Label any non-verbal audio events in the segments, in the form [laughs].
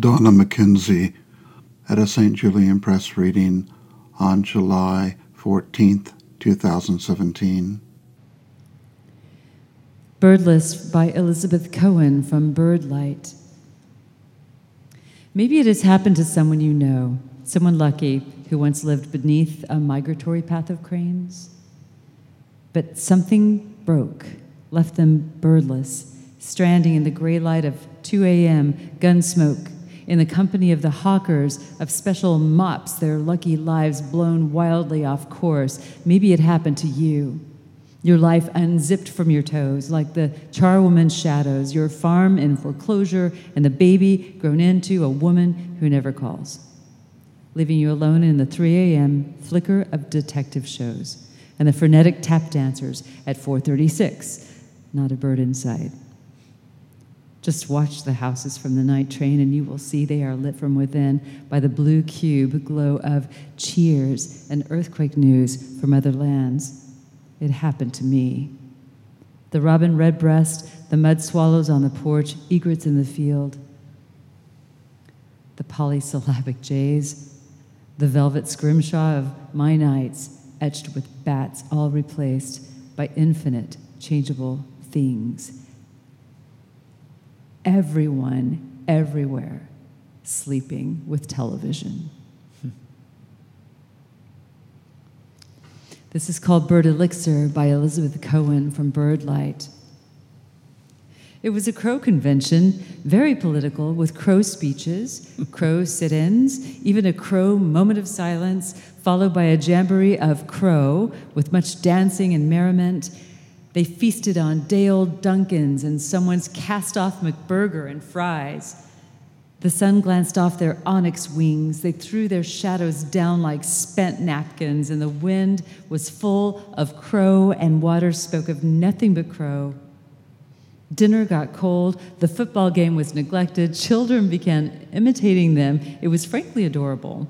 Donna McKenzie at a St. Julian Press reading on July 14th, 2017. Birdless by Elizabeth Cohen from Birdlight. Maybe it has happened to someone you know, someone lucky who once lived beneath a migratory path of cranes. But something broke, left them birdless, stranding in the gray light of 2 a.m., gun smoke, in the company of the hawkers of special mops, their lucky lives blown wildly off course. Maybe it happened to you. Your life unzipped from your toes, like the charwoman's shadows, your farm in foreclosure, and the baby grown into a woman who never calls leaving you alone in the 3 a.m. flicker of detective shows and the frenetic tap dancers at 436. Not a bird in sight. Just watch the houses from the night train, and you will see they are lit from within by the blue cube glow of cheers and earthquake news from other lands. It happened to me. The robin redbreast, the mud swallows on the porch, egrets in the field, the polysyllabic jays the velvet scrimshaw of my nights, etched with bats, all replaced by infinite, changeable things. Everyone, everywhere, sleeping with television. Hmm. This is called Bird Elixir by Elizabeth Cohen from Birdlight. It was a Crow convention, very political, with Crow speeches, [laughs] Crow sit ins, even a Crow moment of silence, followed by a jamboree of Crow with much dancing and merriment. They feasted on day old and someone's cast off McBurger and fries. The sun glanced off their onyx wings. They threw their shadows down like spent napkins, and the wind was full of crow, and water spoke of nothing but crow. Dinner got cold, the football game was neglected, children began imitating them. It was frankly adorable.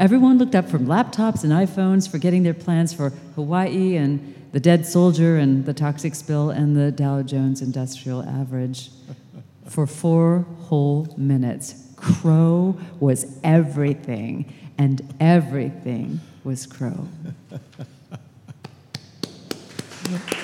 Everyone looked up from laptops and iPhones, forgetting their plans for Hawaii and the dead soldier and the toxic spill and the Dow Jones Industrial Average. [laughs] For four whole minutes, Crow was everything, and everything was Crow. [laughs]